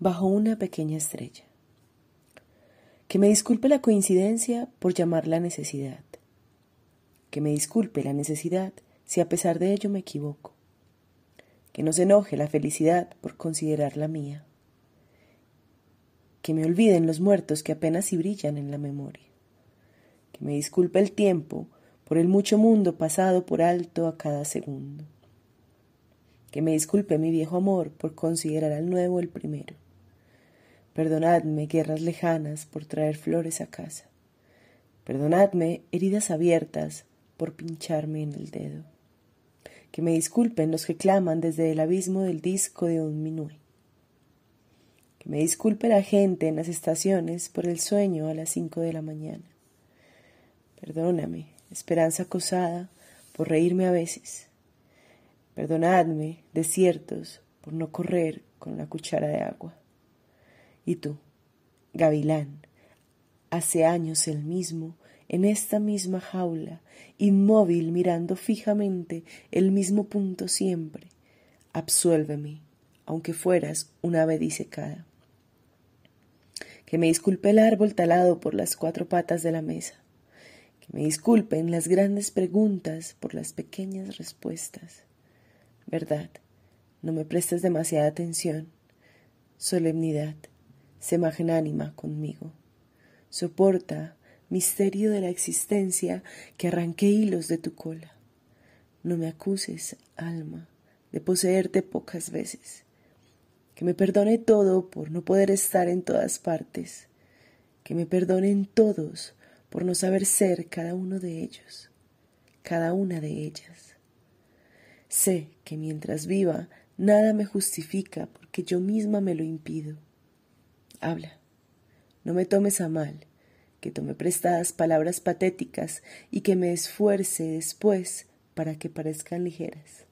bajo una pequeña estrella. Que me disculpe la coincidencia por llamarla necesidad. Que me disculpe la necesidad si a pesar de ello me equivoco. Que no se enoje la felicidad por considerarla mía. Que me olviden los muertos que apenas si brillan en la memoria. Que me disculpe el tiempo por el mucho mundo pasado por alto a cada segundo. Que me disculpe mi viejo amor por considerar al nuevo el primero Perdonadme guerras lejanas por traer flores a casa. Perdonadme heridas abiertas por pincharme en el dedo. Que me disculpen los que claman desde el abismo del disco de un minué. Que me disculpe la gente en las estaciones por el sueño a las cinco de la mañana. Perdóname, esperanza acosada, por reírme a veces. Perdonadme, desiertos, por no correr con una cuchara de agua. Y tú, gavilán, hace años el mismo, en esta misma jaula, inmóvil mirando fijamente el mismo punto siempre, absuélveme, aunque fueras una ave disecada. Que me disculpe el árbol talado por las cuatro patas de la mesa. Que me disculpen las grandes preguntas por las pequeñas respuestas. Verdad, no me prestes demasiada atención. Solemnidad, sé magnánima conmigo. Soporta, misterio de la existencia, que arranqué hilos de tu cola. No me acuses, alma, de poseerte pocas veces. Que me perdone todo por no poder estar en todas partes. Que me perdonen todos por no saber ser cada uno de ellos, cada una de ellas. Sé que mientras viva nada me justifica porque yo misma me lo impido Habla. No me tomes a mal, que tome prestadas palabras patéticas y que me esfuerce después para que parezcan ligeras.